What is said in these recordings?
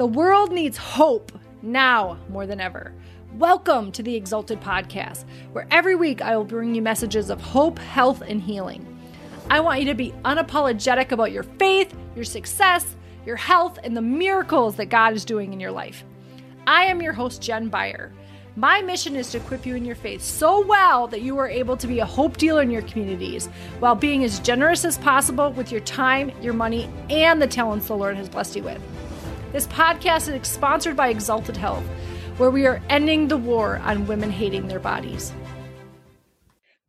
The world needs hope now more than ever. Welcome to the Exalted Podcast, where every week I will bring you messages of hope, health, and healing. I want you to be unapologetic about your faith, your success, your health, and the miracles that God is doing in your life. I am your host, Jen Byer. My mission is to equip you in your faith so well that you are able to be a hope dealer in your communities while being as generous as possible with your time, your money, and the talents the Lord has blessed you with. This podcast is sponsored by Exalted Health, where we are ending the war on women hating their bodies.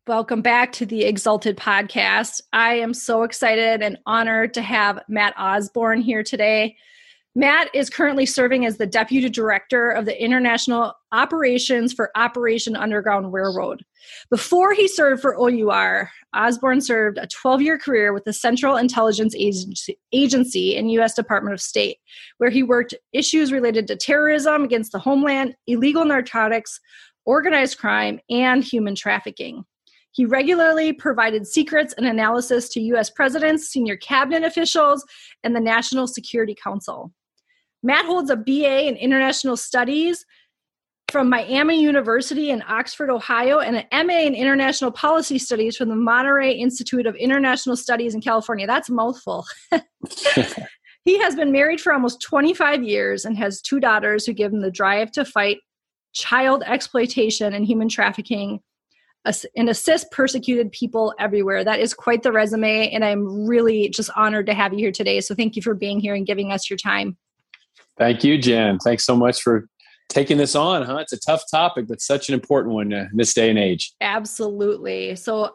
Welcome back to the Exalted Podcast. I am so excited and honored to have Matt Osborne here today. Matt is currently serving as the Deputy Director of the International Operations for Operation Underground Railroad. Before he served for OUR, Osborne served a 12 year career with the Central Intelligence Agency, in U.S. Department of State, where he worked issues related to terrorism against the homeland, illegal narcotics, organized crime, and human trafficking. He regularly provided secrets and analysis to U.S. presidents, senior cabinet officials, and the National Security Council. Matt holds a BA in International Studies from Miami University in Oxford, Ohio, and an MA in International Policy Studies from the Monterey Institute of International Studies in California. That's a mouthful. he has been married for almost 25 years and has two daughters who give him the drive to fight child exploitation and human trafficking and assist persecuted people everywhere. That is quite the resume, and I'm really just honored to have you here today. So thank you for being here and giving us your time. Thank you, Jen. Thanks so much for taking this on, huh? It's a tough topic, but such an important one uh, in this day and age. Absolutely. So,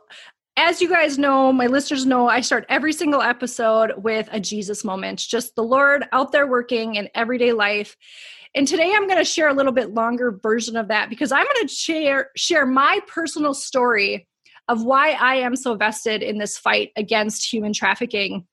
as you guys know, my listeners know, I start every single episode with a Jesus moment, just the Lord out there working in everyday life. And today I'm going to share a little bit longer version of that because I'm going to share share my personal story of why I am so vested in this fight against human trafficking.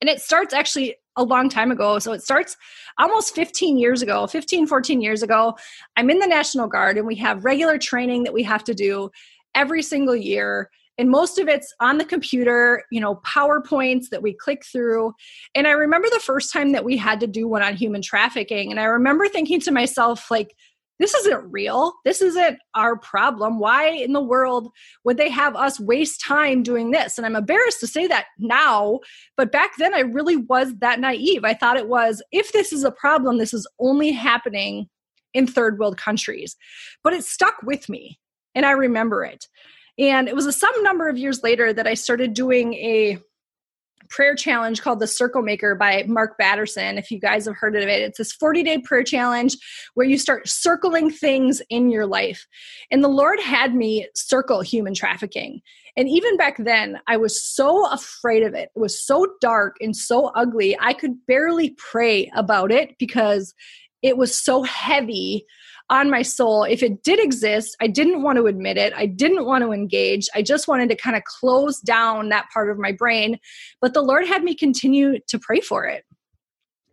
And it starts actually a long time ago. So it starts almost 15 years ago, 15, 14 years ago. I'm in the National Guard and we have regular training that we have to do every single year. And most of it's on the computer, you know, PowerPoints that we click through. And I remember the first time that we had to do one on human trafficking. And I remember thinking to myself, like, this isn't real. This isn't our problem. Why in the world would they have us waste time doing this? And I'm embarrassed to say that now, but back then I really was that naive. I thought it was if this is a problem, this is only happening in third world countries. But it stuck with me and I remember it. And it was a some number of years later that I started doing a prayer challenge called the Circle Maker by Mark Batterson. If you guys have heard of it, it's this 40 day prayer challenge where you start circling things in your life. And the Lord had me circle human trafficking. And even back then, I was so afraid of it. It was so dark and so ugly. I could barely pray about it because it was so heavy on my soul. If it did exist, I didn't want to admit it. I didn't want to engage. I just wanted to kind of close down that part of my brain. But the Lord had me continue to pray for it.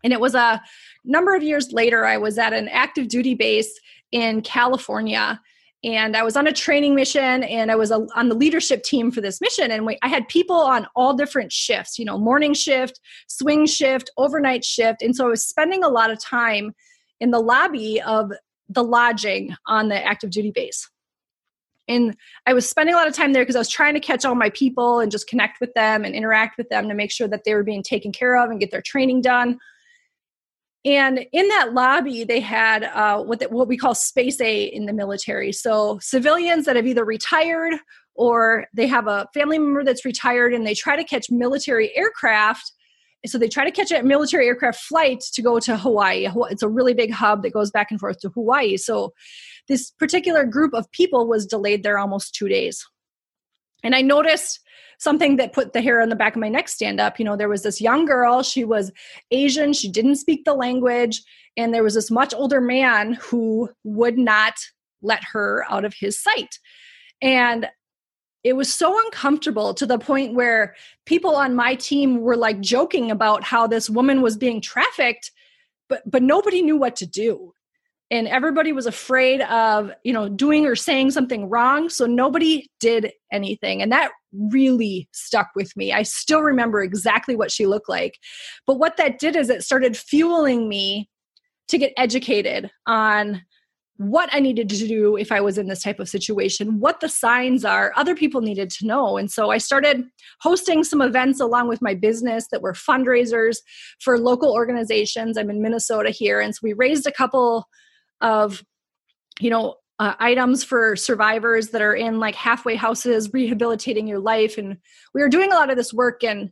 And it was a number of years later, I was at an active duty base in California and I was on a training mission and I was a, on the leadership team for this mission and we, I had people on all different shifts, you know, morning shift, swing shift, overnight shift and so I was spending a lot of time in the lobby of the lodging on the active duty base. And I was spending a lot of time there because I was trying to catch all my people and just connect with them and interact with them to make sure that they were being taken care of and get their training done. And in that lobby, they had uh, what, the, what we call Space A in the military. So civilians that have either retired or they have a family member that's retired and they try to catch military aircraft so they try to catch a military aircraft flight to go to Hawaii. It's a really big hub that goes back and forth to Hawaii. So this particular group of people was delayed there almost two days. And I noticed something that put the hair on the back of my neck stand up. You know, there was this young girl, she was Asian, she didn't speak the language, and there was this much older man who would not let her out of his sight. And it was so uncomfortable to the point where people on my team were like joking about how this woman was being trafficked but but nobody knew what to do. And everybody was afraid of you know doing or saying something wrong so nobody did anything. And that really stuck with me. I still remember exactly what she looked like. But what that did is it started fueling me to get educated on what I needed to do if I was in this type of situation, what the signs are, other people needed to know. And so I started hosting some events along with my business that were fundraisers for local organizations. I'm in Minnesota here. And so we raised a couple of, you know, uh, items for survivors that are in like halfway houses, rehabilitating your life. And we were doing a lot of this work. And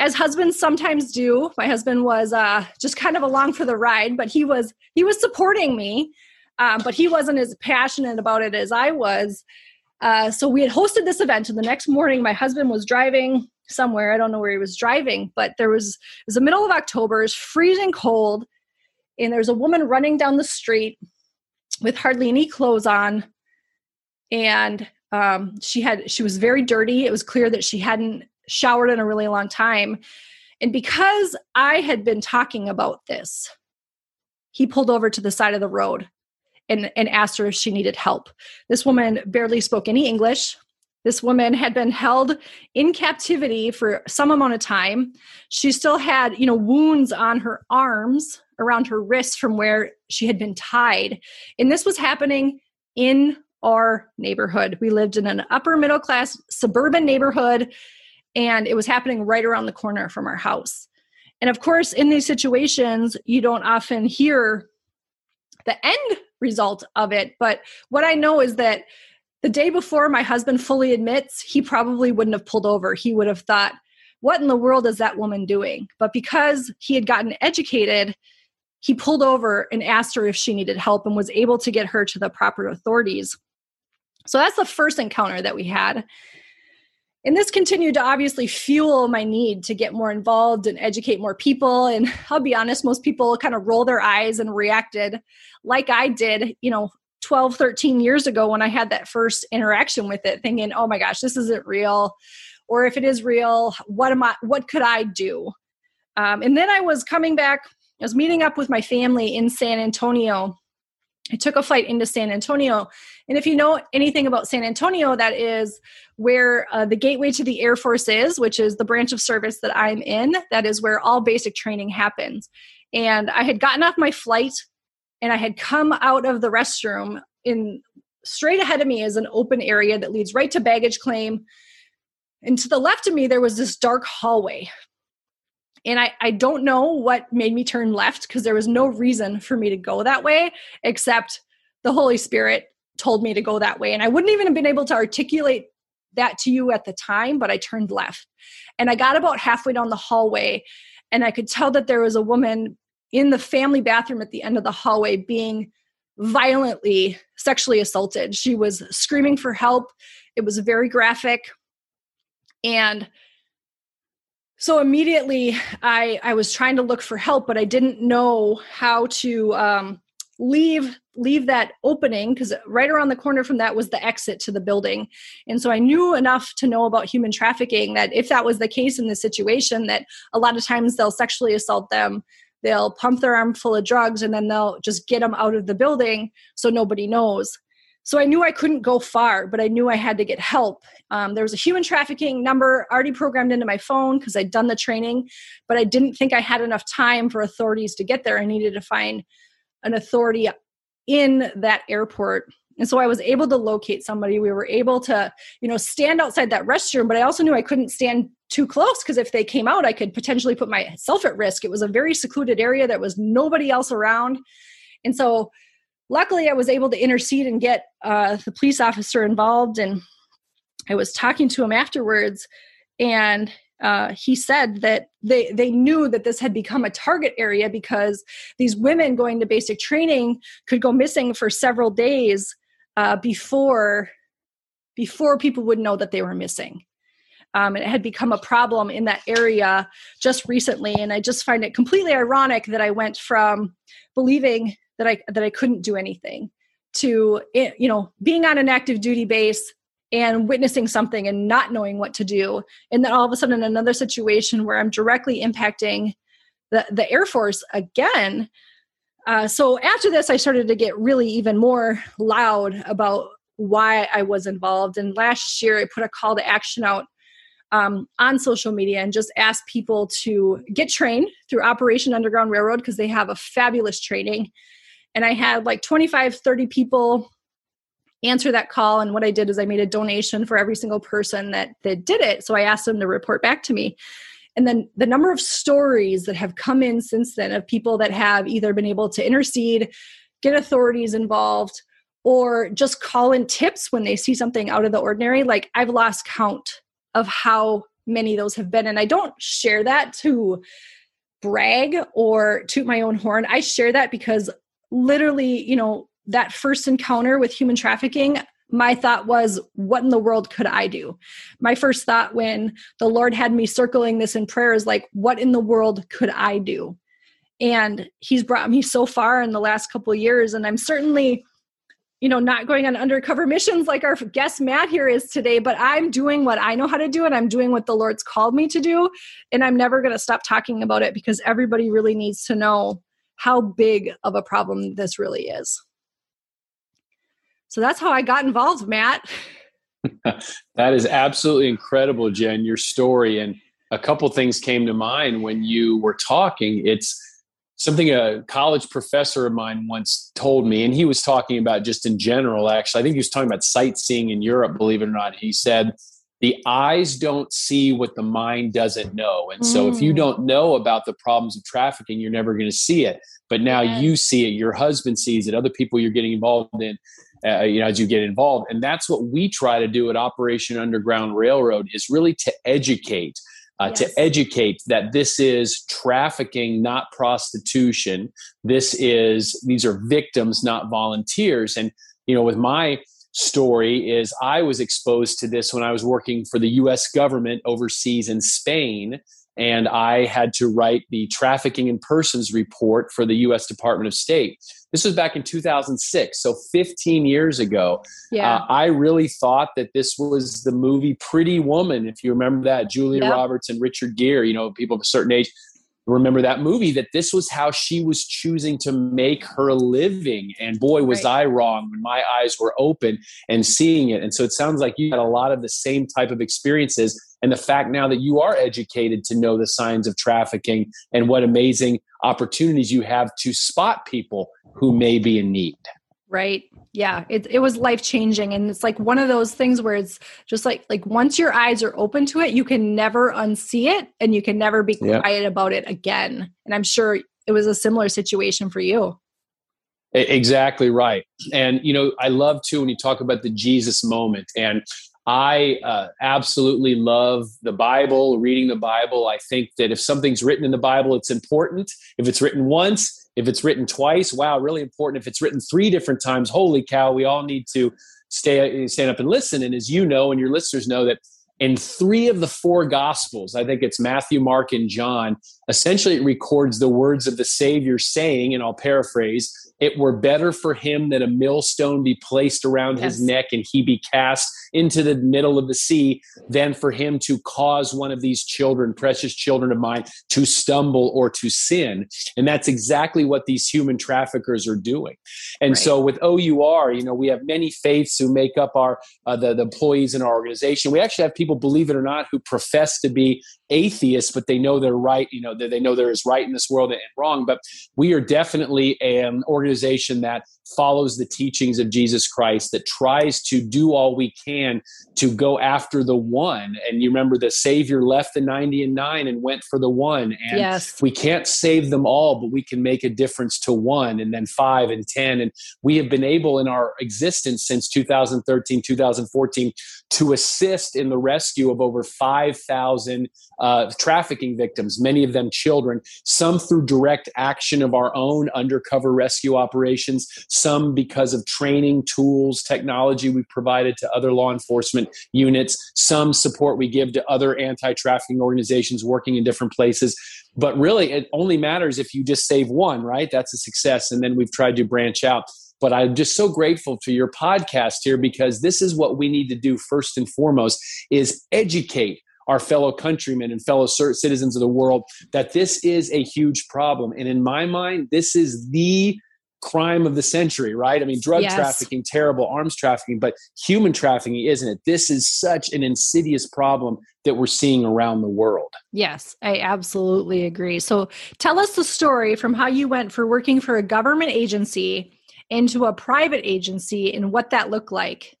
as husbands sometimes do, my husband was uh, just kind of along for the ride, but he was he was supporting me um, but he wasn't as passionate about it as I was. Uh, so we had hosted this event, and the next morning, my husband was driving somewhere. I don't know where he was driving, but there was it was the middle of October, it's freezing cold, and there's a woman running down the street with hardly any clothes on, and um, she had she was very dirty. It was clear that she hadn't showered in a really long time, and because I had been talking about this, he pulled over to the side of the road and, and asked her if she needed help. This woman barely spoke any English. This woman had been held in captivity for some amount of time. She still had, you know, wounds on her arms around her wrists from where she had been tied. And this was happening in our neighborhood. We lived in an upper middle class suburban neighborhood, and it was happening right around the corner from our house. And of course, in these situations, you don't often hear the end result of it. But what I know is that the day before my husband fully admits, he probably wouldn't have pulled over. He would have thought, what in the world is that woman doing? But because he had gotten educated, he pulled over and asked her if she needed help and was able to get her to the proper authorities. So that's the first encounter that we had. And this continued to obviously fuel my need to get more involved and educate more people. And I'll be honest, most people kind of roll their eyes and reacted like I did, you know, 12, 13 years ago when I had that first interaction with it, thinking, oh my gosh, this isn't real. Or if it is real, what am I, what could I do? Um, and then I was coming back, I was meeting up with my family in San Antonio. I took a flight into San Antonio. And if you know anything about San Antonio, that is where uh, the gateway to the Air Force is, which is the branch of service that I'm in. That is where all basic training happens. And I had gotten off my flight and I had come out of the restroom in straight ahead of me is an open area that leads right to baggage claim. And to the left of me, there was this dark hallway. And I, I don't know what made me turn left because there was no reason for me to go that way except the Holy Spirit told me to go that way. And I wouldn't even have been able to articulate that to you at the time, but I turned left. And I got about halfway down the hallway and I could tell that there was a woman in the family bathroom at the end of the hallway being violently sexually assaulted. She was screaming for help. It was very graphic. And so immediately I I was trying to look for help, but I didn't know how to um, leave leave that opening because right around the corner from that was the exit to the building. And so i knew enough to know about human trafficking that if that was the case in this situation that a lot of times they'll sexually assault them they'll pump their arm full of drugs and then they'll just get them out of the building so nobody knows so i knew i couldn't go far but i knew i had to get help um, there was a human trafficking number already programmed into my phone because i'd done the training but i didn't think i had enough time for authorities to get there i needed to find an authority in that airport and so i was able to locate somebody we were able to you know stand outside that restroom but i also knew i couldn't stand too close because if they came out, I could potentially put myself at risk. It was a very secluded area. There was nobody else around. And so, luckily, I was able to intercede and get uh, the police officer involved. And I was talking to him afterwards, and uh, he said that they they knew that this had become a target area because these women going to basic training could go missing for several days uh, before before people would know that they were missing um, and it had become a problem in that area just recently. And I just find it completely ironic that I went from believing that I that I couldn't do anything to eh, you know being on an active duty base and witnessing something and not knowing what to do and then all of a sudden another situation where i'm directly impacting the, the air force again uh, so after this i started to get really even more loud about why i was involved and last year i put a call to action out um, on social media and just asked people to get trained through Operation Underground Railroad because they have a fabulous training. And I had like 25, 30 people answer that call. And what I did is I made a donation for every single person that, that did it. So I asked them to report back to me. And then the number of stories that have come in since then of people that have either been able to intercede, get authorities involved, or just call in tips when they see something out of the ordinary. Like I've lost count of how many those have been. And I don't share that to brag or toot my own horn. I share that because literally, you know, that first encounter with human trafficking, my thought was, what in the world could I do? My first thought when the Lord had me circling this in prayer is like, what in the world could I do? And He's brought me so far in the last couple years, and I'm certainly, you know, not going on undercover missions like our guest Matt here is today, but I'm doing what I know how to do, and I'm doing what the Lord's called me to do, and I'm never going to stop talking about it because everybody really needs to know how big of a problem this really is. So that's how I got involved, Matt. that is absolutely incredible, Jen, your story. And a couple things came to mind when you were talking. It's something a college professor of mine once told me, and he was talking about just in general, actually. I think he was talking about sightseeing in Europe, believe it or not. He said, the eyes don't see what the mind doesn't know. And so, mm. if you mm. don't know about the problems of trafficking, you're never going to see it. But now yeah. you see it, your husband sees it, other people you're getting involved in uh, you know as you get involved and that's what we try to do at operation underground railroad is really to educate uh, yes. to educate that this is trafficking not prostitution this is these are victims not volunteers and you know with my story is i was exposed to this when i was working for the us government overseas in spain and I had to write the trafficking in persons report for the US Department of State. This was back in 2006, so 15 years ago. Yeah. Uh, I really thought that this was the movie Pretty Woman, if you remember that, Julia yep. Roberts and Richard Gere, you know, people of a certain age remember that movie that this was how she was choosing to make her living. And boy was right. i wrong when my eyes were open and seeing it. And so it sounds like you had a lot of the same type of experiences. And the fact now that you are educated to know the signs of trafficking and what amazing opportunities you have to spot people who may be in need right? Yeah it, it was life changing and it's like one of those things where it's just like like once your eyes are open to it you can never unsee it and you can never be quiet about it again. And i'm sure it was a similar situation for you. Exactly right. And you know i love too when you talk about the jesus moment. And I uh, absolutely love the Bible, reading the Bible. I think that if something's written in the Bible, it's important. If it's written once, if it's written twice, wow, really important. If it's written three different times, holy cow, we all need to stay stand up and listen. And as you know, and your listeners know, that in three of the four gospels, I think it's Matthew, Mark, and John, essentially it records the words of the Savior saying, and I'll paraphrase, it were better for him that a millstone be placed around yes. his neck and he be cast into the middle of the sea than for him to cause one of these children, precious children of mine, to stumble or to sin. And that's exactly what these human traffickers are doing. And right. so with OUR, you know, we have many faiths who make up our uh, the, the employees in our organization. We actually have people, believe it or not, who profess to be atheists, but they know they're right. You know, they know there is right in this world and wrong. But we are definitely an organization that follows the teachings of Jesus Christ, that tries to do all we can to go after the one. And you remember the Savior left the 90 and 9 and went for the one. And yes. we can't save them all, but we can make a difference to one and then five and 10. And we have been able in our existence since 2013, 2014 to assist in the rescue of over 5,000 uh, trafficking victims, many of them children, some through direct action of our own undercover rescue operations, some because of training, tools, technology we provided to other law enforcement units, some support we give to other anti trafficking organizations working in different places. But really, it only matters if you just save one, right? That's a success. And then we've tried to branch out but i'm just so grateful for your podcast here because this is what we need to do first and foremost is educate our fellow countrymen and fellow citizens of the world that this is a huge problem. And in my mind, this is the crime of the century, right? I mean, drug yes. trafficking, terrible, arms trafficking, but human trafficking, isn't it? This is such an insidious problem that we're seeing around the world. Yes, I absolutely agree. So tell us the story from how you went for working for a government agency into a private agency and what that looked like.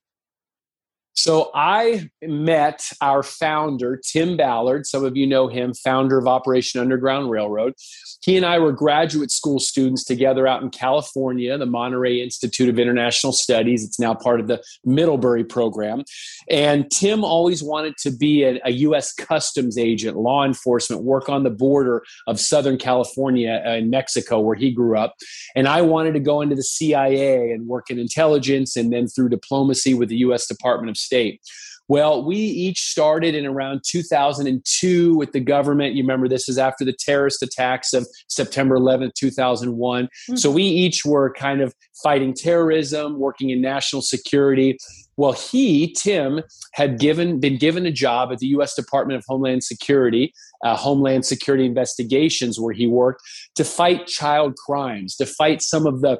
So I met our founder, Tim Ballard. Some of you know him, founder of Operation Underground Railroad. He and I were graduate school students together out in California, the Monterey Institute of International Studies. It's now part of the Middlebury program. And Tim always wanted to be a, a U.S. customs agent, law enforcement, work on the border of Southern California and Mexico, where he grew up. And I wanted to go into the CIA and work in intelligence and then through diplomacy with the U.S. Department of State. Well, we each started in around 2002 with the government. You remember this is after the terrorist attacks of September 11th, 2001. Mm-hmm. So we each were kind of fighting terrorism, working in national security. Well, he, Tim, had given been given a job at the U.S. Department of Homeland Security, uh, Homeland Security Investigations, where he worked to fight child crimes, to fight some of the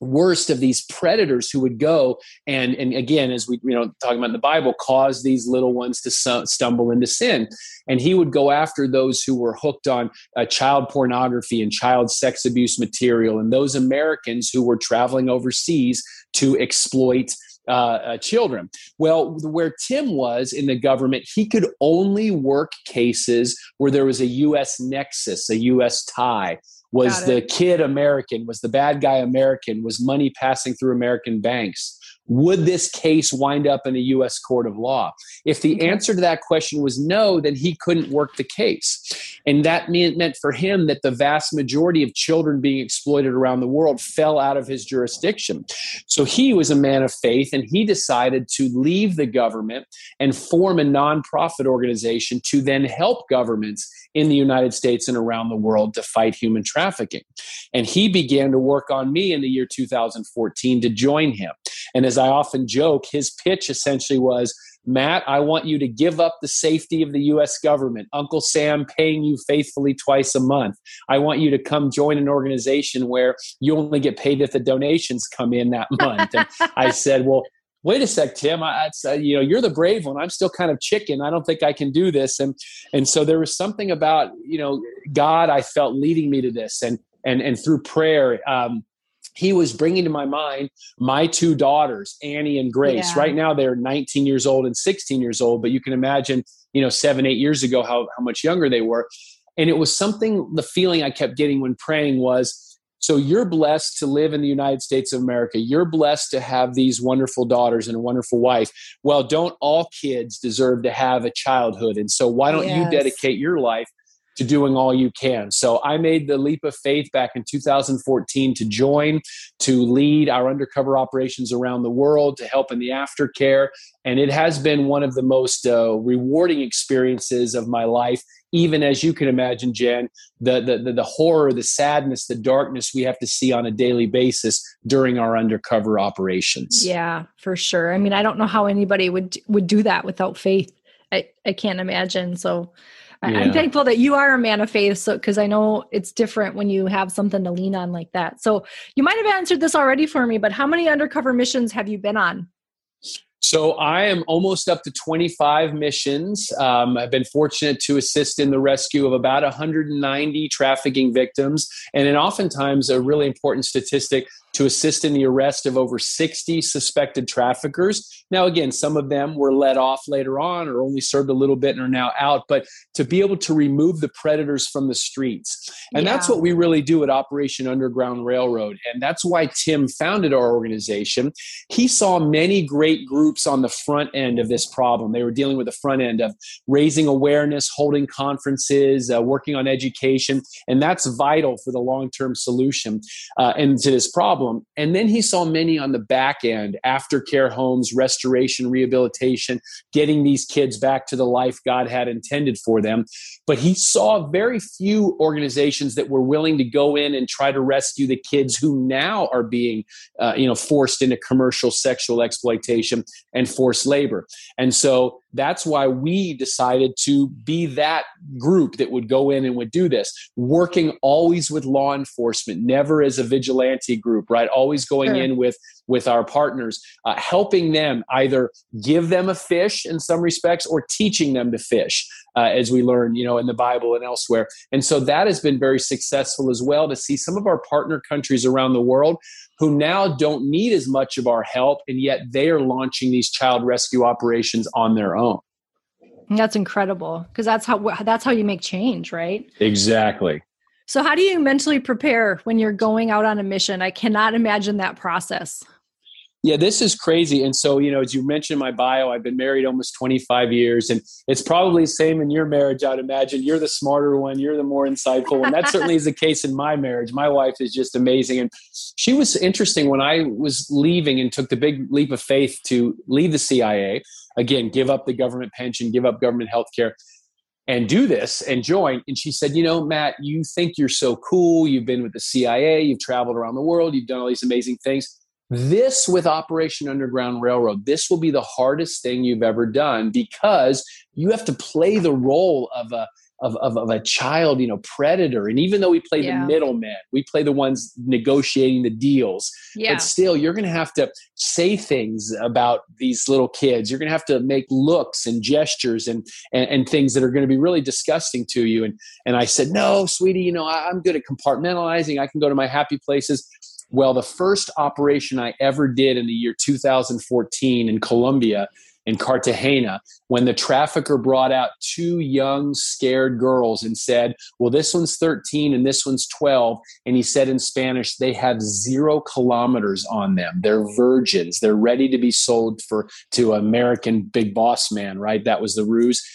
worst of these predators who would go and and again as we you know talking about in the bible cause these little ones to stumble into sin and he would go after those who were hooked on uh, child pornography and child sex abuse material and those americans who were traveling overseas to exploit uh, uh, children. Well, where Tim was in the government, he could only work cases where there was a U.S. nexus, a U.S. tie was the kid American, was the bad guy American, was money passing through American banks. Would this case wind up in a U.S. court of law? If the answer to that question was no, then he couldn't work the case. And that meant for him that the vast majority of children being exploited around the world fell out of his jurisdiction. So he was a man of faith and he decided to leave the government and form a nonprofit organization to then help governments in the United States and around the world to fight human trafficking. And he began to work on me in the year 2014 to join him. And as I often joke, his pitch essentially was Matt, I want you to give up the safety of the US government, Uncle Sam paying you faithfully twice a month. I want you to come join an organization where you only get paid if the donations come in that month. And I said, Well, wait a sec, Tim, I, I, you know, you're the brave one. I'm still kind of chicken. I don't think I can do this. And, and so there was something about, you know, God, I felt leading me to this and, and, and through prayer, um, he was bringing to my mind my two daughters, Annie and Grace. Yeah. Right now, they're 19 years old and 16 years old, but you can imagine, you know, seven, eight years ago, how, how much younger they were. And it was something, the feeling I kept getting when praying was, so you're blessed to live in the United States of America. You're blessed to have these wonderful daughters and a wonderful wife. Well, don't all kids deserve to have a childhood? And so why don't yes. you dedicate your life to doing all you can. So I made the leap of faith back in 2014 to join, to lead our undercover operations around the world, to help in the aftercare. And it has been one of the most uh, rewarding experiences of my life. Even as you can imagine, Jen, the, the, the, the horror, the sadness, the darkness we have to see on a daily basis during our undercover operations. Yeah, for sure. I mean, I don't know how anybody would would do that without faith. I, I can't imagine. So yeah. I'm thankful that you are a man of faith. So, because I know it's different when you have something to lean on like that. So, you might have answered this already for me, but how many undercover missions have you been on? So I am almost up to 25 missions. Um, I've been fortunate to assist in the rescue of about 190 trafficking victims. And then oftentimes, a really important statistic to assist in the arrest of over 60 suspected traffickers. Now, again, some of them were let off later on or only served a little bit and are now out, but to be able to remove the predators from the streets. And yeah. that's what we really do at Operation Underground Railroad. And that's why Tim founded our organization. He saw many great groups on the front end of this problem. They were dealing with the front end of raising awareness, holding conferences, uh, working on education. And that's vital for the long term solution uh, and to this problem problem. And then he saw many on the back end, aftercare homes, restoration, rehabilitation, getting these kids back to the life God had intended for them. But he saw very few organizations that were willing to go in and try to rescue the kids who now are being, uh, you know, forced into commercial sexual exploitation and forced labor. And so that's why we decided to be that group that would go in and would do this, working always with law enforcement, never as a vigilante group, right? Always going sure. in with with our partners, uh, helping them either give them a fish in some respects or teaching them to fish, uh, as we learn, you know, in the Bible and elsewhere. And so that has been very successful as well to see some of our partner countries around the world who now don't need as much of our help, and yet they are launching these child rescue operations on their own. That's incredible because that's how that's how you make change, right? Exactly. So, how do you mentally prepare when you're going out on a mission? I cannot imagine that process. Yeah, this is crazy. And so, you know, as you mentioned in my bio, I've been married almost 25 years, and it's probably the same in your marriage, I'd imagine. You're the smarter one, you're the more insightful one. That certainly is the case in my marriage. My wife is just amazing. And she was interesting when I was leaving and took the big leap of faith to leave the CIA. Again, give up the government pension, give up government health care and do this and join. And she said, You know, Matt, you think you're so cool. You've been with the CIA, you've traveled around the world, you've done all these amazing things. This with Operation Underground Railroad, this will be the hardest thing you've ever done because you have to play the role of a of, of, of, a child, you know, predator. And even though we play yeah. the middlemen, we play the ones negotiating the deals. Yeah. But still, you're going to have to say things about these little kids. You're going to have to make looks and gestures and, and, and things that are going to be really disgusting to you. And, and I said, no, sweetie, you know, I, I'm good at compartmentalizing. I can go to my happy places. Well, the first operation I ever did in the year 2014 in Colombia, in Cartagena, when the trafficker brought out two young, scared girls and said, Well, this one's 13 and this one's 12. And he said in Spanish, they have zero kilometers on them. They're virgins. They're ready to be sold for to American big boss man, right? That was the ruse.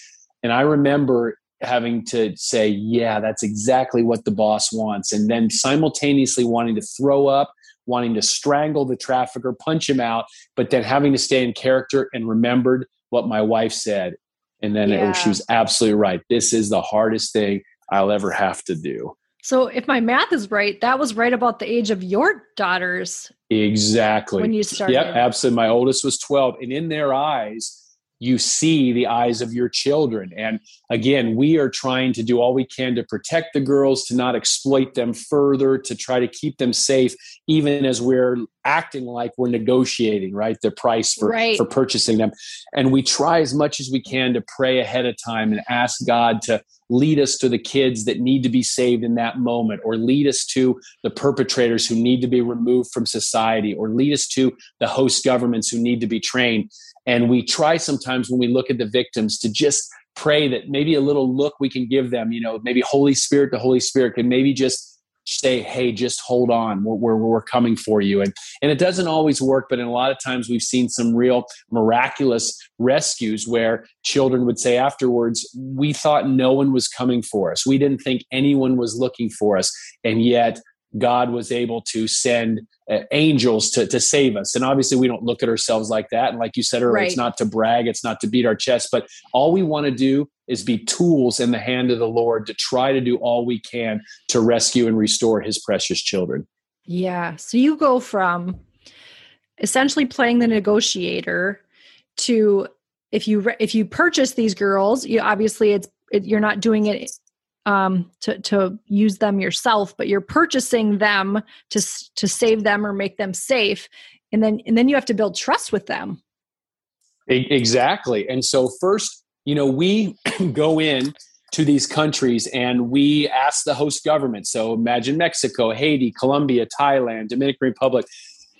And I remember having to say, yeah, that's exactly what the boss wants. And then simultaneously wanting to throw up, wanting to strangle the trafficker, punch him out, but then having to stay in character and remembered what my wife said. And then oh, yeah. it, she was absolutely right. This is the hardest thing I'll ever have to do. So, if my math is right, that was right about the age of your daughters. Exactly. When you started. Yep, absolutely. My oldest was 12. And in their eyes, you see the eyes of your children. And again, we are trying to do all we can to protect the girls, to not exploit them further, to try to keep them safe, even as we're acting like we're negotiating, right? The price for, right. for purchasing them. And we try as much as we can to pray ahead of time and ask God to lead us to the kids that need to be saved in that moment, or lead us to the perpetrators who need to be removed from society, or lead us to the host governments who need to be trained. And we try sometimes when we look at the victims to just pray that maybe a little look we can give them, you know, maybe Holy Spirit, the Holy Spirit can maybe just say, hey, just hold on, we're, we're, we're, coming for you. And, and it doesn't always work, but in a lot of times we've seen some real miraculous rescues where children would say afterwards, we thought no one was coming for us. We didn't think anyone was looking for us. And yet God was able to send uh, angels to, to save us. And obviously, we don't look at ourselves like that. And like you said earlier, right. it's not to brag, it's not to beat our chest, but all we want to do is be tools in the hand of the Lord to try to do all we can to rescue and restore his precious children. Yeah. So you go from essentially playing the negotiator to if you if you purchase these girls, you obviously it's it, you're not doing it um, to to use them yourself, but you're purchasing them to to save them or make them safe, and then and then you have to build trust with them. Exactly, and so first, you know, we go in to these countries and we ask the host government. So imagine Mexico, Haiti, Colombia, Thailand, Dominican Republic,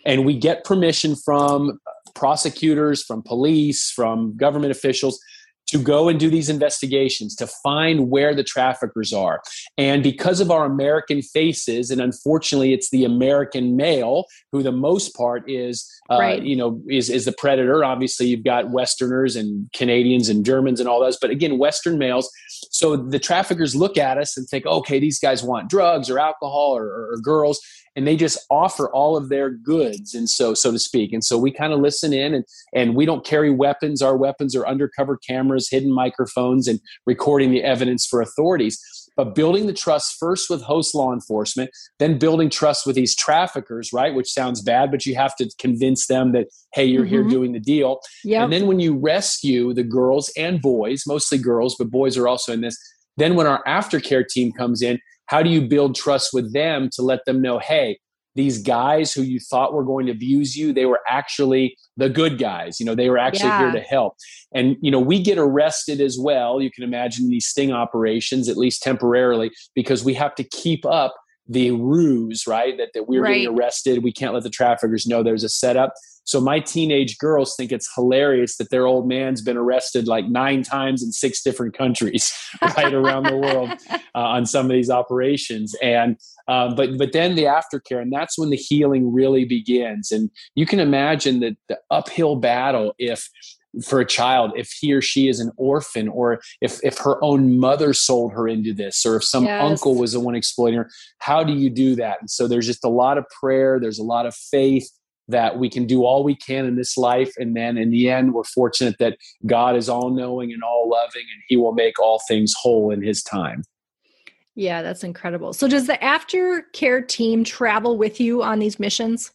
and we get permission from prosecutors, from police, from government officials to go and do these investigations to find where the traffickers are. And because of our American faces, and unfortunately, it's the American male who, the most part, is uh, right. you know is is the predator. Obviously, you've got Westerners and Canadians and Germans and all those, but again, Western males. So the traffickers look at us and think, okay, these guys want drugs or alcohol or, or, or girls and they just offer all of their goods and so so to speak and so we kind of listen in and and we don't carry weapons our weapons are undercover cameras hidden microphones and recording the evidence for authorities but building the trust first with host law enforcement, then building trust with these traffickers, right? Which sounds bad, but you have to convince them that, hey, you're mm-hmm. here doing the deal. Yep. And then when you rescue the girls and boys, mostly girls, but boys are also in this, then when our aftercare team comes in, how do you build trust with them to let them know, hey, these guys who you thought were going to abuse you, they were actually the good guys. You know, they were actually yeah. here to help. And, you know, we get arrested as well. You can imagine these sting operations, at least temporarily, because we have to keep up the ruse, right? That, that we're right. getting arrested. We can't let the traffickers know there's a setup. So my teenage girls think it's hilarious that their old man's been arrested like nine times in six different countries, right around the world, uh, on some of these operations. And um, but but then the aftercare, and that's when the healing really begins. And you can imagine that the uphill battle if for a child if he or she is an orphan or if if her own mother sold her into this or if some yes. uncle was the one exploiting her how do you do that and so there's just a lot of prayer there's a lot of faith that we can do all we can in this life. And then in the end, we're fortunate that God is all knowing and all loving, and He will make all things whole in His time. Yeah, that's incredible. So, does the aftercare team travel with you on these missions?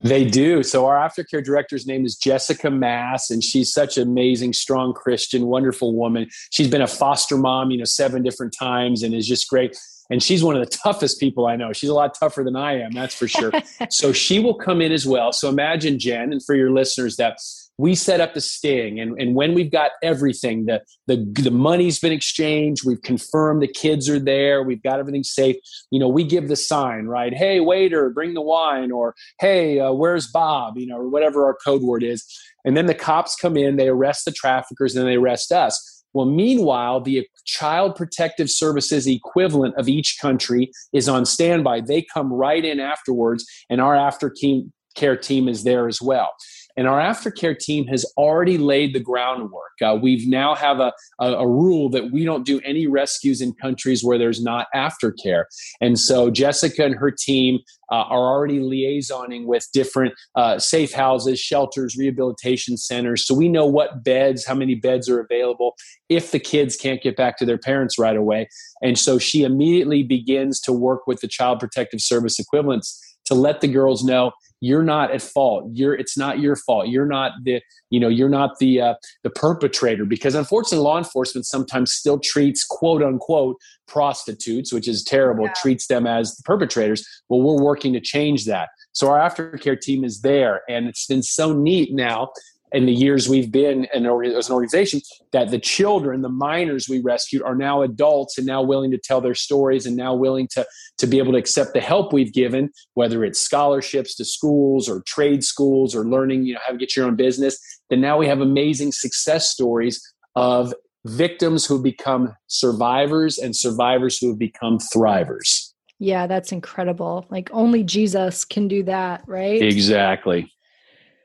They do. So, our aftercare director's name is Jessica Mass, and she's such an amazing, strong Christian, wonderful woman. She's been a foster mom, you know, seven different times and is just great and she's one of the toughest people I know. She's a lot tougher than I am, that's for sure. so she will come in as well. So imagine, Jen, and for your listeners, that we set up the sting, and, and when we've got everything, the, the the money's been exchanged, we've confirmed the kids are there, we've got everything safe. You know, we give the sign, right? Hey, waiter, bring the wine, or hey, uh, where's Bob? You know, or whatever our code word is. And then the cops come in, they arrest the traffickers, and they arrest us well, meanwhile, the Child Protective Services equivalent of each country is on standby. They come right in afterwards, and our aftercare team is there as well. And our aftercare team has already laid the groundwork. Uh, we've now have a, a, a, rule that we don't do any rescues in countries where there's not aftercare. And so Jessica and her team uh, are already liaisoning with different uh, safe houses, shelters, rehabilitation centers. So we know what beds, how many beds are available if the kids can't get back to their parents right away. And so she immediately begins to work with the Child Protective Service equivalents to let the girls know you're not at fault. You're it's not your fault. You're not the you know you're not the uh, the perpetrator because unfortunately law enforcement sometimes still treats quote unquote prostitutes which is terrible yeah. treats them as the perpetrators. Well we're working to change that. So our aftercare team is there and it's been so neat now in the years we've been an, as an organization that the children the minors we rescued are now adults and now willing to tell their stories and now willing to to be able to accept the help we've given whether it's scholarships to schools or trade schools or learning you know how to get your own business then now we have amazing success stories of victims who become survivors and survivors who have become thrivers. Yeah that's incredible. Like only jesus can do that right? Exactly.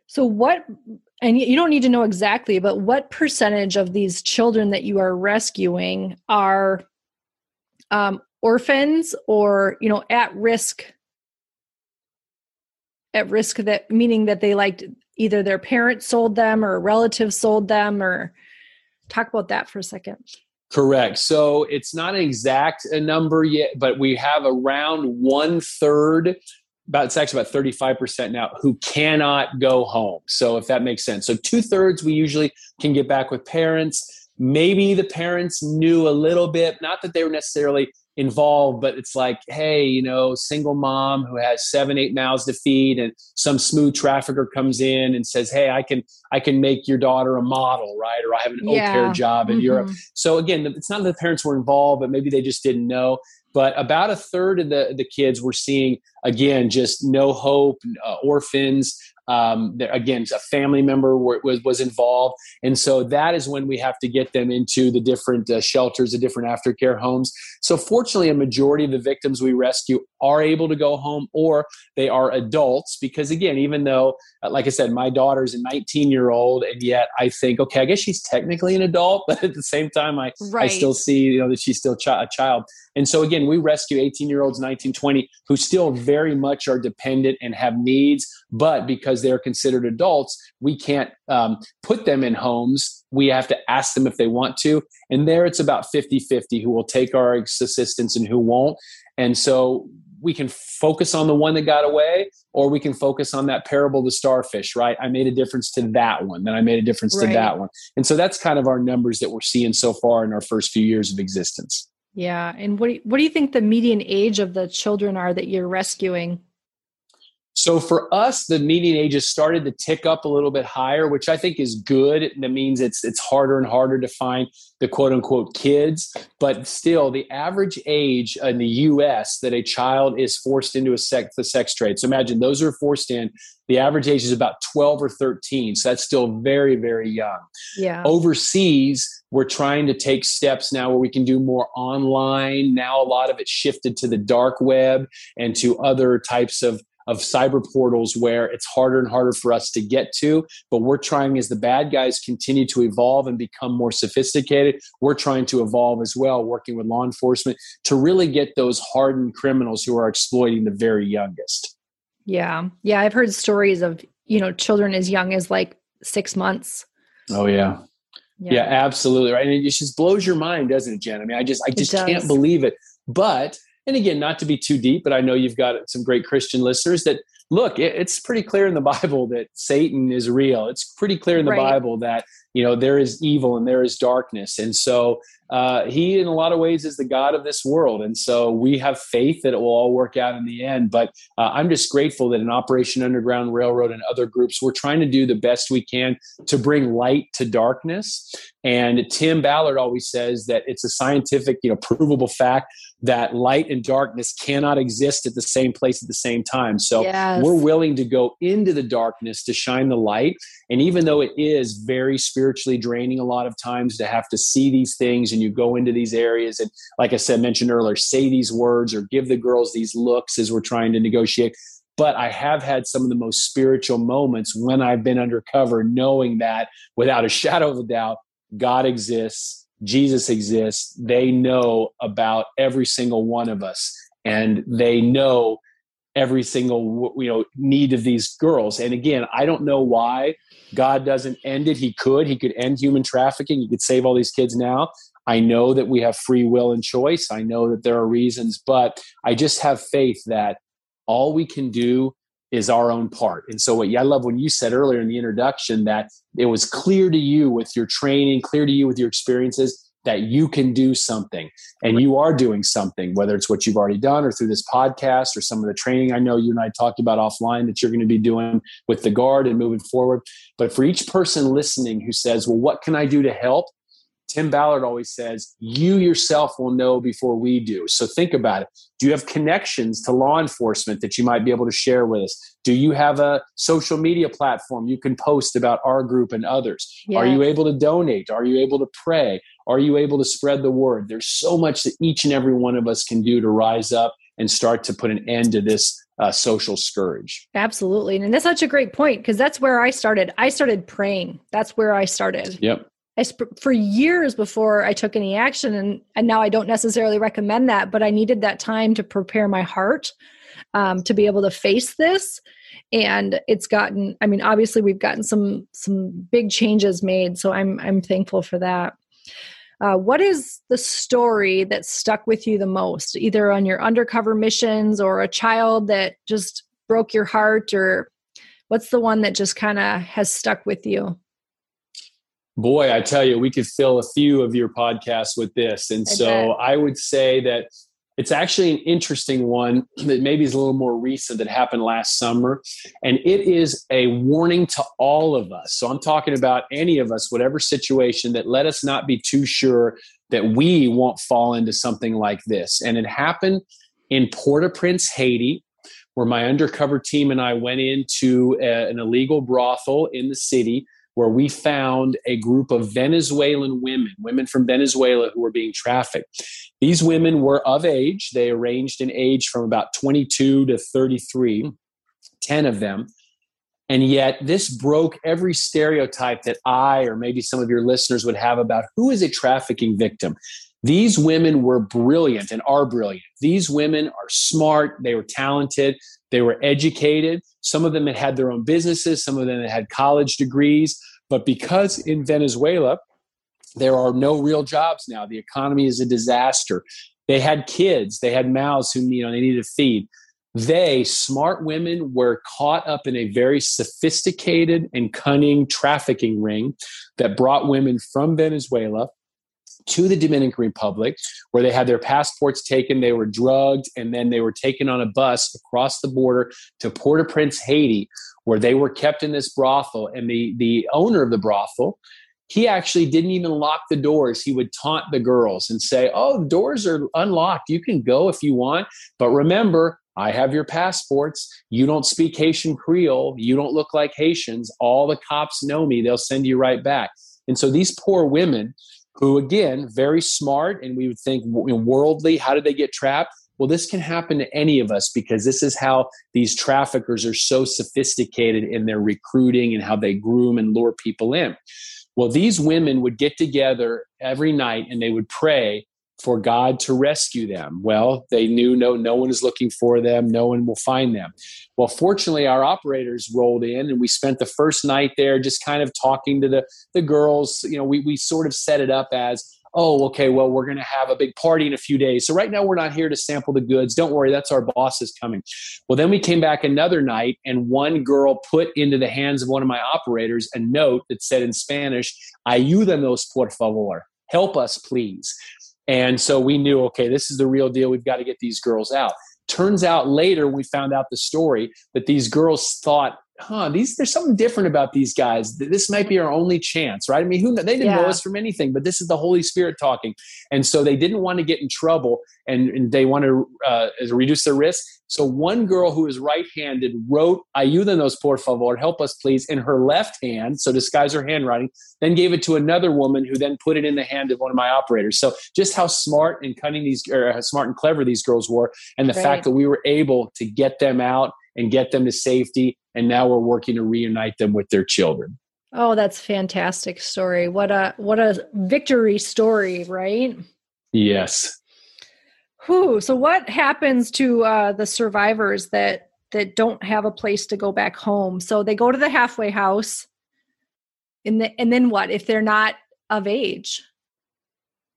So what and you don't need to know exactly, but what percentage of these children that you are rescuing are um, orphans or you know at risk? At risk that meaning that they like either their parents sold them or a relative sold them, or talk about that for a second. Correct. So it's not an exact number yet, but we have around one third about it's actually about 35% now who cannot go home. So if that makes sense. So two thirds we usually can get back with parents. Maybe the parents knew a little bit, not that they were necessarily involved, but it's like, hey, you know, single mom who has seven, eight mouths to feed, and some smooth trafficker comes in and says, Hey, I can I can make your daughter a model, right? Or I have an yeah. au pair job in mm-hmm. Europe. So again, it's not that the parents were involved, but maybe they just didn't know but about a third of the, the kids we're seeing again just no hope uh, orphans. Um, again a family member was, was involved. And so that is when we have to get them into the different uh, shelters the different aftercare homes. So fortunately a majority of the victims we rescue are able to go home or they are adults. Because again, even though, like I said, my daughter's a 19 year old, and yet I think, okay, I guess she's technically an adult, but at the same time, I, right. I still see, you know, that she's still ch- a child. And so again, we rescue 18 year olds, 19, 20 who still very much are dependent and have needs, but because they're considered adults, we can't um, put them in homes. We have to ask them if they want to. And there it's about 50 50 who will take our assistance and who won't. And so we can focus on the one that got away or we can focus on that parable the starfish right i made a difference to that one then i made a difference right. to that one and so that's kind of our numbers that we're seeing so far in our first few years of existence yeah. And what do you, what do you think the median age of the children are that you're rescuing? So for us, the median age has started to tick up a little bit higher, which I think is good. That means it's it's harder and harder to find the quote unquote kids. But still, the average age in the U.S. that a child is forced into a sex the sex trade. So imagine those are forced in. The average age is about twelve or thirteen. So that's still very very young. Yeah. Overseas, we're trying to take steps now where we can do more online. Now a lot of it shifted to the dark web and to other types of of cyber portals where it's harder and harder for us to get to. But we're trying, as the bad guys continue to evolve and become more sophisticated, we're trying to evolve as well, working with law enforcement to really get those hardened criminals who are exploiting the very youngest. Yeah. Yeah. I've heard stories of, you know, children as young as like six months. Oh, yeah. Yeah, yeah absolutely. Right. And it just blows your mind, doesn't it, Jen? I mean, I just, I just can't believe it. But and again, not to be too deep, but I know you've got some great Christian listeners that look, it's pretty clear in the Bible that Satan is real. It's pretty clear in the right. Bible that, you know, there is evil and there is darkness. And so uh, he, in a lot of ways, is the God of this world. And so we have faith that it will all work out in the end. But uh, I'm just grateful that in Operation Underground Railroad and other groups, we're trying to do the best we can to bring light to darkness. And Tim Ballard always says that it's a scientific, you know, provable fact that light and darkness cannot exist at the same place at the same time. So yes. we're willing to go into the darkness to shine the light. And even though it is very spiritually draining a lot of times to have to see these things and you go into these areas and, like I said, mentioned earlier, say these words or give the girls these looks as we're trying to negotiate. But I have had some of the most spiritual moments when I've been undercover, knowing that without a shadow of a doubt, God exists Jesus exists, they know about every single one of us and they know every single you know need of these girls. And again i don't know why god doesn't end it. He could. He could end human trafficking. He could save all these kids now. I know that we have free will and choice. I know that there are reasons but i just have faith that all we can do is our own part. And so, what I love when you said earlier in the introduction that it was clear to you with your training, clear to you with your experiences that you can do something and you are doing something, whether it's what you've already done or through this podcast or some of the training I know you and I talked about offline that you're going to be doing with the guard and moving forward. But for each person listening who says, Well, what can I do to help? Tim Ballard always says, you yourself will know before we do. So think about it. Do you have connections to law enforcement that you might be able to share with us? Do you have a social media platform you can post about our group and others? Yes. Are you able to donate? Are you able to pray? Are you able to spread the word? There's so much that each and every one of us can do to rise up and start to put an end to this uh, social scourge. Absolutely. And that's such a great point because that's where I started. I started praying. That's where I started. Yep. I sp- for years before I took any action, and and now I don't necessarily recommend that, but I needed that time to prepare my heart um, to be able to face this. And it's gotten. I mean, obviously, we've gotten some some big changes made, so I'm I'm thankful for that. Uh, what is the story that stuck with you the most, either on your undercover missions or a child that just broke your heart, or what's the one that just kind of has stuck with you? Boy, I tell you, we could fill a few of your podcasts with this. And I so bet. I would say that it's actually an interesting one that maybe is a little more recent that happened last summer. And it is a warning to all of us. So I'm talking about any of us, whatever situation, that let us not be too sure that we won't fall into something like this. And it happened in Port au Prince, Haiti, where my undercover team and I went into a, an illegal brothel in the city where we found a group of Venezuelan women, women from Venezuela who were being trafficked. These women were of age. They ranged in age from about 22 to 33, 10 of them. And yet, this broke every stereotype that I or maybe some of your listeners would have about who is a trafficking victim. These women were brilliant and are brilliant. These women are smart, they were talented, they were educated. Some of them had had their own businesses, some of them had college degrees. But because in Venezuela, there are no real jobs now, the economy is a disaster. They had kids, they had mouths who you know they needed to feed. They, smart women, were caught up in a very sophisticated and cunning trafficking ring that brought women from Venezuela to the Dominican Republic, where they had their passports taken, they were drugged, and then they were taken on a bus across the border to Port au Prince, Haiti, where they were kept in this brothel. And the, the owner of the brothel, he actually didn't even lock the doors. He would taunt the girls and say, Oh, doors are unlocked. You can go if you want. But remember, I have your passports. You don't speak Haitian Creole. You don't look like Haitians. All the cops know me. They'll send you right back. And so these poor women who again very smart and we would think worldly how did they get trapped well this can happen to any of us because this is how these traffickers are so sophisticated in their recruiting and how they groom and lure people in well these women would get together every night and they would pray for God to rescue them. Well, they knew no no one is looking for them, no one will find them. Well, fortunately our operators rolled in and we spent the first night there just kind of talking to the the girls, you know, we we sort of set it up as oh, okay, well, we're going to have a big party in a few days. So right now we're not here to sample the goods. Don't worry, that's our boss is coming. Well, then we came back another night, and one girl put into the hands of one of my operators a note that said in Spanish, Ayúdanos, por favor. Help us, please. And so we knew, okay, this is the real deal. We've got to get these girls out. Turns out later, we found out the story that these girls thought huh, these there's something different about these guys. This might be our only chance, right? I mean, who they didn't yeah. know us from anything, but this is the Holy Spirit talking, and so they didn't want to get in trouble, and, and they want to uh, reduce their risk. So one girl who is right-handed wrote "Ayúdanos por favor," help us please, in her left hand, so disguise her handwriting. Then gave it to another woman, who then put it in the hand of one of my operators. So just how smart and cunning these, or smart and clever these girls were, and the right. fact that we were able to get them out and get them to safety. And now we're working to reunite them with their children. Oh, that's fantastic story. What a what a victory story, right? Yes. Who? So what happens to uh, the survivors that that don't have a place to go back home? So they go to the halfway house, and the, and then what if they're not of age?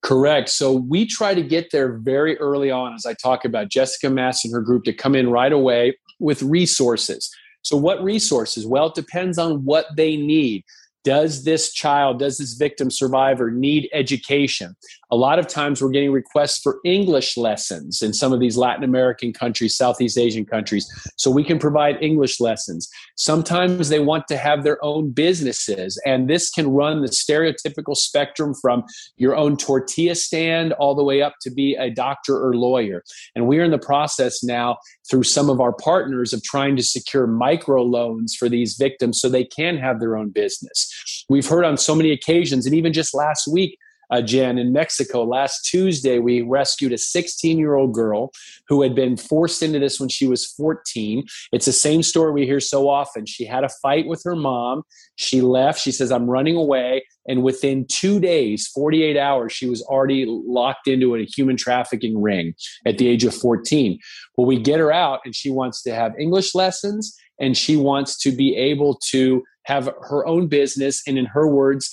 Correct. So we try to get there very early on, as I talk about Jessica Mass and her group to come in right away with resources. So, what resources? Well, it depends on what they need. Does this child, does this victim survivor need education? A lot of times we're getting requests for English lessons in some of these Latin American countries, Southeast Asian countries. So we can provide English lessons. Sometimes they want to have their own businesses, and this can run the stereotypical spectrum from your own tortilla stand all the way up to be a doctor or lawyer. And we're in the process now through some of our partners of trying to secure micro loans for these victims so they can have their own business. We've heard on so many occasions, and even just last week, uh, Jen, in Mexico. Last Tuesday, we rescued a 16 year old girl who had been forced into this when she was 14. It's the same story we hear so often. She had a fight with her mom. She left. She says, I'm running away. And within two days, 48 hours, she was already locked into a human trafficking ring at the age of 14. Well, we get her out, and she wants to have English lessons and she wants to be able to have her own business. And in her words,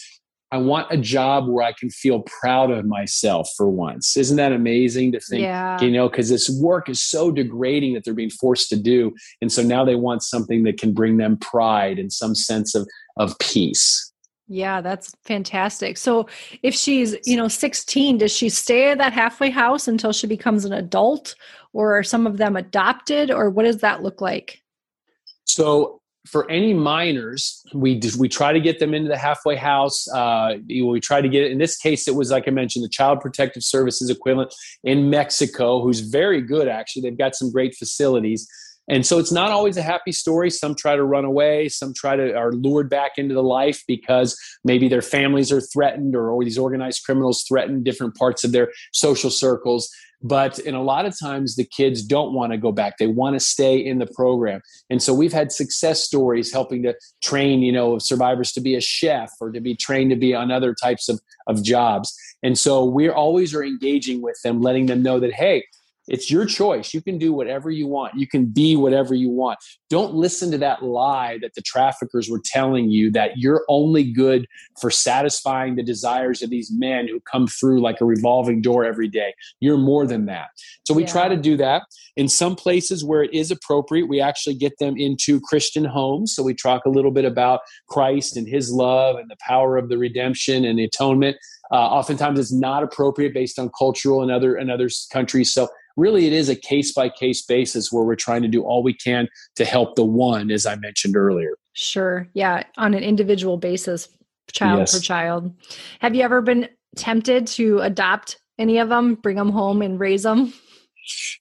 I want a job where I can feel proud of myself for once. Isn't that amazing to think, yeah. you know, because this work is so degrading that they're being forced to do. And so now they want something that can bring them pride and some sense of, of peace. Yeah, that's fantastic. So if she's, you know, 16, does she stay at that halfway house until she becomes an adult or are some of them adopted or what does that look like? So for any minors, we we try to get them into the halfway house. Uh, we try to get it. In this case, it was like I mentioned, the Child Protective Services equivalent in Mexico, who's very good. Actually, they've got some great facilities. And so it's not always a happy story. Some try to run away, some try to are lured back into the life because maybe their families are threatened or, or these organized criminals threaten different parts of their social circles. But in a lot of times, the kids don't want to go back. They want to stay in the program. And so we've had success stories helping to train, you know, survivors to be a chef or to be trained to be on other types of, of jobs. And so we're always are engaging with them, letting them know that, hey, it's your choice. You can do whatever you want. You can be whatever you want. Don't listen to that lie that the traffickers were telling you that you're only good for satisfying the desires of these men who come through like a revolving door every day. You're more than that. So we yeah. try to do that. In some places where it is appropriate, we actually get them into Christian homes. So we talk a little bit about Christ and his love and the power of the redemption and the atonement. Uh, oftentimes it's not appropriate based on cultural and other and other countries. So really it is a case by case basis where we're trying to do all we can to help the one, as I mentioned earlier. Sure. Yeah. On an individual basis, child yes. per child. Have you ever been tempted to adopt any of them, bring them home and raise them?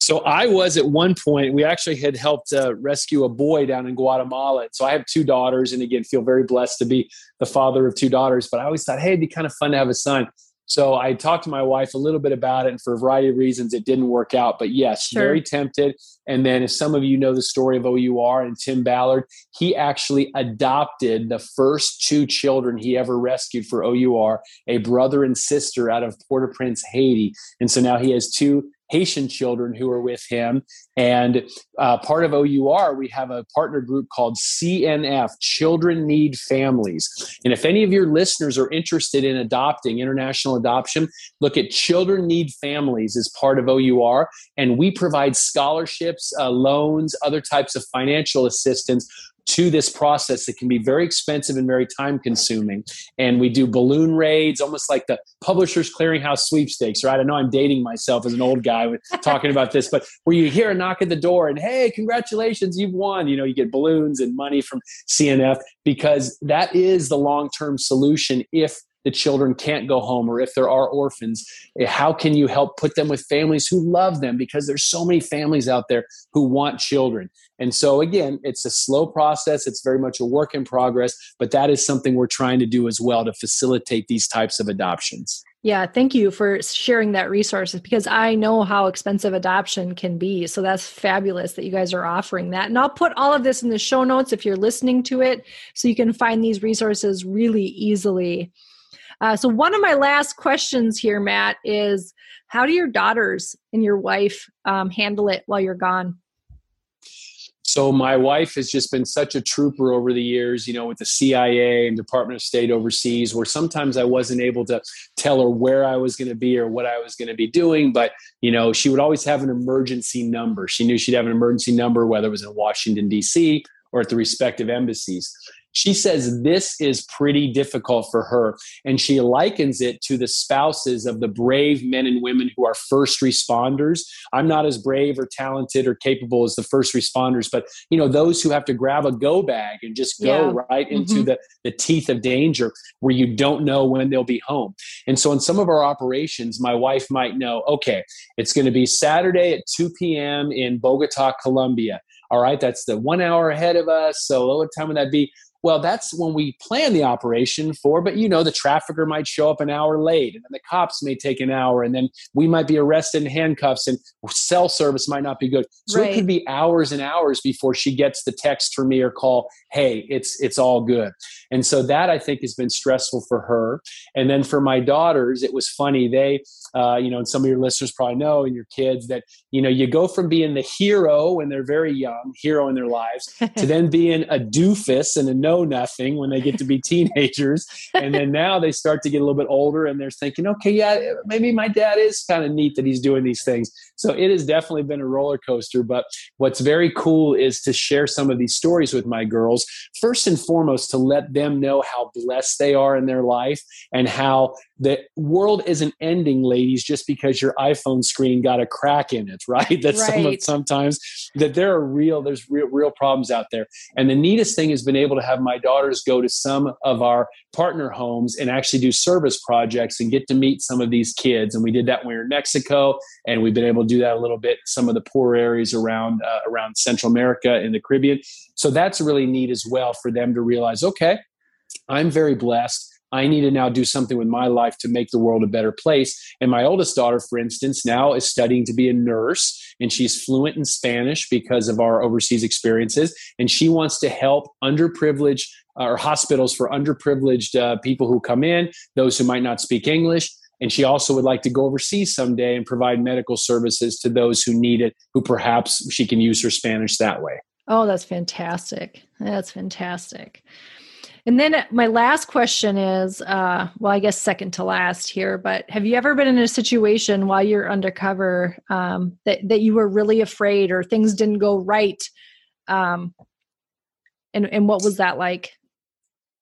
So I was at one point. We actually had helped uh, rescue a boy down in Guatemala. So I have two daughters, and again, feel very blessed to be the father of two daughters. But I always thought, hey, it'd be kind of fun to have a son. So I talked to my wife a little bit about it, and for a variety of reasons, it didn't work out. But yes, sure. very tempted. And then, as some of you know the story of OUR and Tim Ballard, he actually adopted the first two children he ever rescued for OUR, a brother and sister out of Port au Prince, Haiti. And so now he has two Haitian children who are with him. And uh, part of OUR, we have a partner group called CNF, Children Need Families. And if any of your listeners are interested in adopting, international adoption, look at Children Need Families as part of OUR. And we provide scholarships, uh, loans, other types of financial assistance to this process that can be very expensive and very time consuming. And we do balloon raids, almost like the Publishers Clearinghouse sweepstakes, right? I know I'm dating myself as an old guy with talking about this, but where you hear a knock at the door and, hey, congratulations, you've won. You know, you get balloons and money from CNF because that is the long term solution if the children can't go home or if there are orphans eh, how can you help put them with families who love them because there's so many families out there who want children and so again it's a slow process it's very much a work in progress but that is something we're trying to do as well to facilitate these types of adoptions yeah, thank you for sharing that resource because I know how expensive adoption can be. So that's fabulous that you guys are offering that. And I'll put all of this in the show notes if you're listening to it so you can find these resources really easily. Uh, so, one of my last questions here, Matt, is how do your daughters and your wife um, handle it while you're gone? So, my wife has just been such a trooper over the years, you know, with the CIA and Department of State overseas, where sometimes I wasn't able to tell her where I was going to be or what I was going to be doing. But, you know, she would always have an emergency number. She knew she'd have an emergency number, whether it was in Washington, D.C. or at the respective embassies. She says this is pretty difficult for her, and she likens it to the spouses of the brave men and women who are first responders. I'm not as brave or talented or capable as the first responders, but you know those who have to grab a go bag and just go yeah. right into mm-hmm. the, the teeth of danger where you don't know when they'll be home. And so in some of our operations, my wife might know, okay, it's going to be Saturday at 2 p.m. in Bogota, Colombia. All right, that's the one hour ahead of us. So what time would that be? Well, that's when we plan the operation for, but you know, the trafficker might show up an hour late and then the cops may take an hour and then we might be arrested in handcuffs and cell service might not be good. So right. it could be hours and hours before she gets the text from me or call, hey, it's it's all good. And so that I think has been stressful for her. And then for my daughters, it was funny. They, uh, you know, and some of your listeners probably know and your kids that, you know, you go from being the hero when they're very young, hero in their lives, to then being a doofus and a know nothing when they get to be teenagers. and then now they start to get a little bit older and they're thinking, okay, yeah, maybe my dad is kind of neat that he's doing these things. So it has definitely been a roller coaster. But what's very cool is to share some of these stories with my girls. First and foremost, to let them know how blessed they are in their life and how the world isn't ending, ladies, just because your iPhone screen got a crack in it, right? That right. some, sometimes that there are real, there's real, real problems out there. And the neatest thing has been able to have my daughters go to some of our partner homes and actually do service projects and get to meet some of these kids. And we did that when we were in Mexico, and we've been able to do that a little bit some of the poor areas around uh, around Central America and the Caribbean. So that's really neat as well for them to realize, okay, I'm very blessed. I need to now do something with my life to make the world a better place. And my oldest daughter, for instance, now is studying to be a nurse and she's fluent in Spanish because of our overseas experiences. And she wants to help underprivileged uh, or hospitals for underprivileged uh, people who come in, those who might not speak English. And she also would like to go overseas someday and provide medical services to those who need it, who perhaps she can use her Spanish that way. Oh, that's fantastic. That's fantastic. And then my last question is uh, well, I guess second to last here, but have you ever been in a situation while you're undercover um, that, that you were really afraid or things didn't go right? Um, and, and what was that like?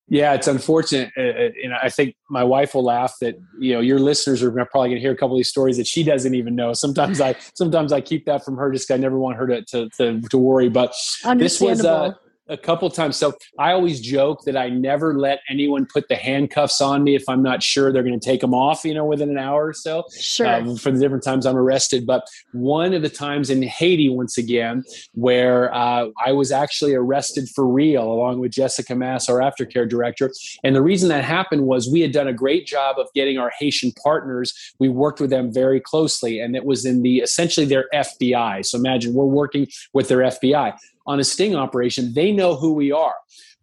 Yeah, it's unfortunate, uh, uh and I think my wife will laugh that you know your listeners are probably going to hear a couple of these stories that she doesn't even know. Sometimes I sometimes I keep that from her just because I never want her to to, to, to worry. But this was uh, a couple times. So I always joke that I never let anyone put the handcuffs on me if I'm not sure they're going to take them off, you know, within an hour or so. Sure. Um, for the different times I'm arrested. But one of the times in Haiti, once again, where uh, I was actually arrested for real, along with Jessica Mass, our aftercare director. And the reason that happened was we had done a great job of getting our Haitian partners. We worked with them very closely, and it was in the essentially their FBI. So imagine we're working with their FBI on a sting operation, they know who we are.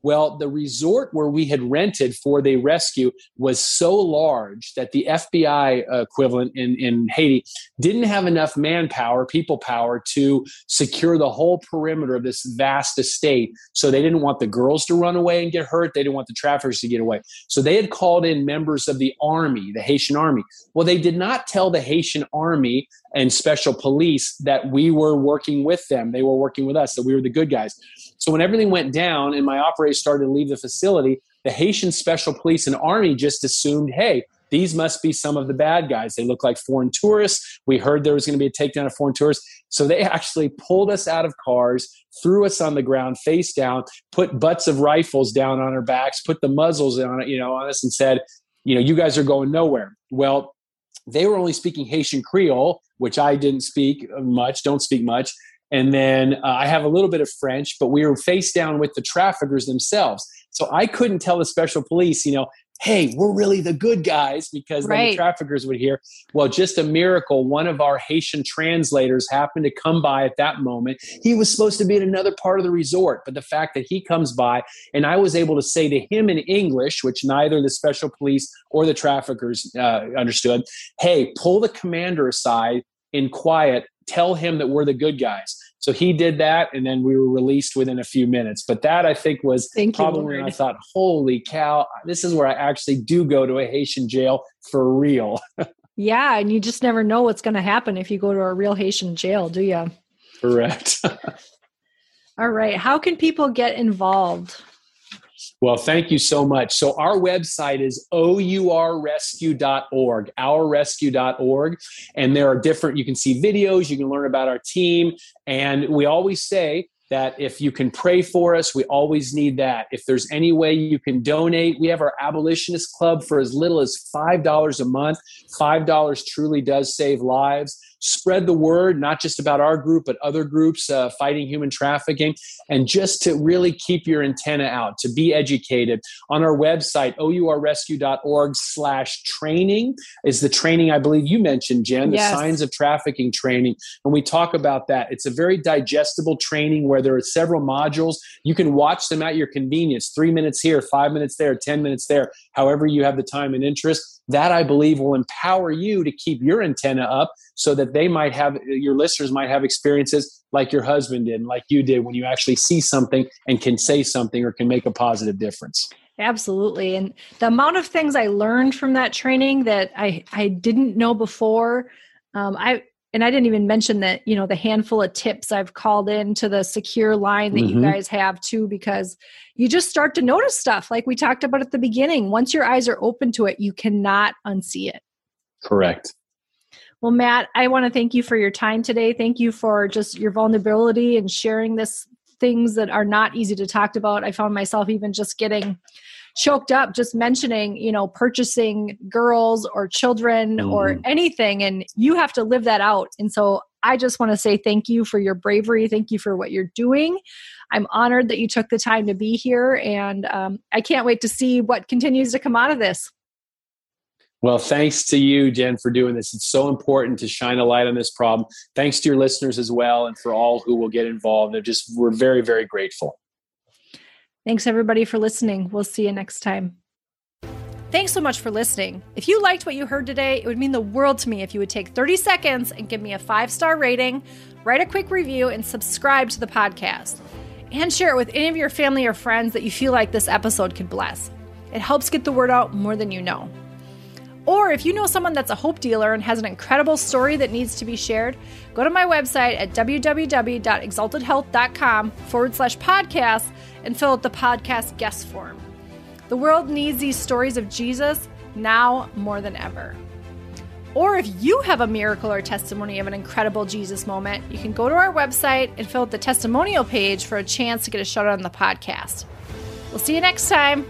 Well, the resort where we had rented for the rescue was so large that the FBI equivalent in, in Haiti didn't have enough manpower, people power, to secure the whole perimeter of this vast estate. So they didn't want the girls to run away and get hurt. They didn't want the traffickers to get away. So they had called in members of the army, the Haitian army. Well, they did not tell the Haitian army and special police that we were working with them. They were working with us, that we were the good guys. So when everything went down and my operators started to leave the facility, the Haitian special police and army just assumed, hey, these must be some of the bad guys. They look like foreign tourists. We heard there was going to be a takedown of foreign tourists. So they actually pulled us out of cars, threw us on the ground face down, put butts of rifles down on our backs, put the muzzles on it, you know, on us and said, you know, you guys are going nowhere. Well, they were only speaking Haitian Creole, which I didn't speak much, don't speak much. And then uh, I have a little bit of French, but we were face down with the traffickers themselves. So I couldn't tell the special police, you know, hey, we're really the good guys because right. then the traffickers would hear. Well, just a miracle. One of our Haitian translators happened to come by at that moment. He was supposed to be in another part of the resort, but the fact that he comes by and I was able to say to him in English, which neither the special police or the traffickers uh, understood, hey, pull the commander aside in quiet tell him that we're the good guys. So he did that, and then we were released within a few minutes. But that I think was Thank probably when I thought, "Holy cow! This is where I actually do go to a Haitian jail for real." yeah, and you just never know what's going to happen if you go to a real Haitian jail, do you? Correct. All right. How can people get involved? Well, thank you so much. So, our website is ourrescue.org, ourrescue.org. And there are different, you can see videos, you can learn about our team. And we always say, that if you can pray for us, we always need that. If there's any way you can donate, we have our abolitionist club for as little as $5 a month. $5 truly does save lives spread the word, not just about our group, but other groups uh, fighting human trafficking, and just to really keep your antenna out, to be educated. On our website, ourrescue.org slash training is the training I believe you mentioned, Jen, the yes. signs of trafficking training. And we talk about that. It's a very digestible training where there are several modules. You can watch them at your convenience, three minutes here, five minutes there, 10 minutes there, however you have the time and interest that I believe will empower you to keep your antenna up so that they might have your listeners might have experiences like your husband did like you did when you actually see something and can say something or can make a positive difference. Absolutely. And the amount of things I learned from that training that I, I didn't know before, um, I, and I didn't even mention that, you know, the handful of tips I've called in to the secure line that Mm-hmm. you guys have too, because you just start to notice stuff like we talked about at the beginning. Once your eyes are open to it, you cannot unsee it. Correct. Well, Matt, I want to thank you for your time today. Thank you for just your vulnerability and sharing this things that are not easy to talk about. I found myself even just getting choked up just mentioning, you know, purchasing girls or children or Mhm. anything and you have to live that out. And so I just want to say thank you for your bravery. Thank you for what you're doing. I'm honored that you took the time to be here and um, I can't wait to see what continues to come out of this. Well, thanks to you, Jen, for doing this. It's so important to shine a light on this problem. Thanks to your listeners as well, and for all who will get involved. They're just we're very, very grateful. Thanks, everybody, for listening. We'll see you next time. Thanks so much for listening. If you liked what you heard today, it would mean the world to me if you would take 30 seconds and give me a five star rating, write a quick review, and subscribe to the podcast. And share it with any of your family or friends that you feel like this episode could bless. It helps get the word out more than you know. Or if you know someone that's a hope dealer and has an incredible story that needs to be shared, go to my website at www.exaltedhealth.com forward slash podcast and fill out the podcast guest form. The world needs these stories of Jesus now more than ever. Or if you have a miracle or testimony of an incredible Jesus moment, you can go to our website and fill out the testimonial page for a chance to get a shout out on the podcast. We'll see you next time.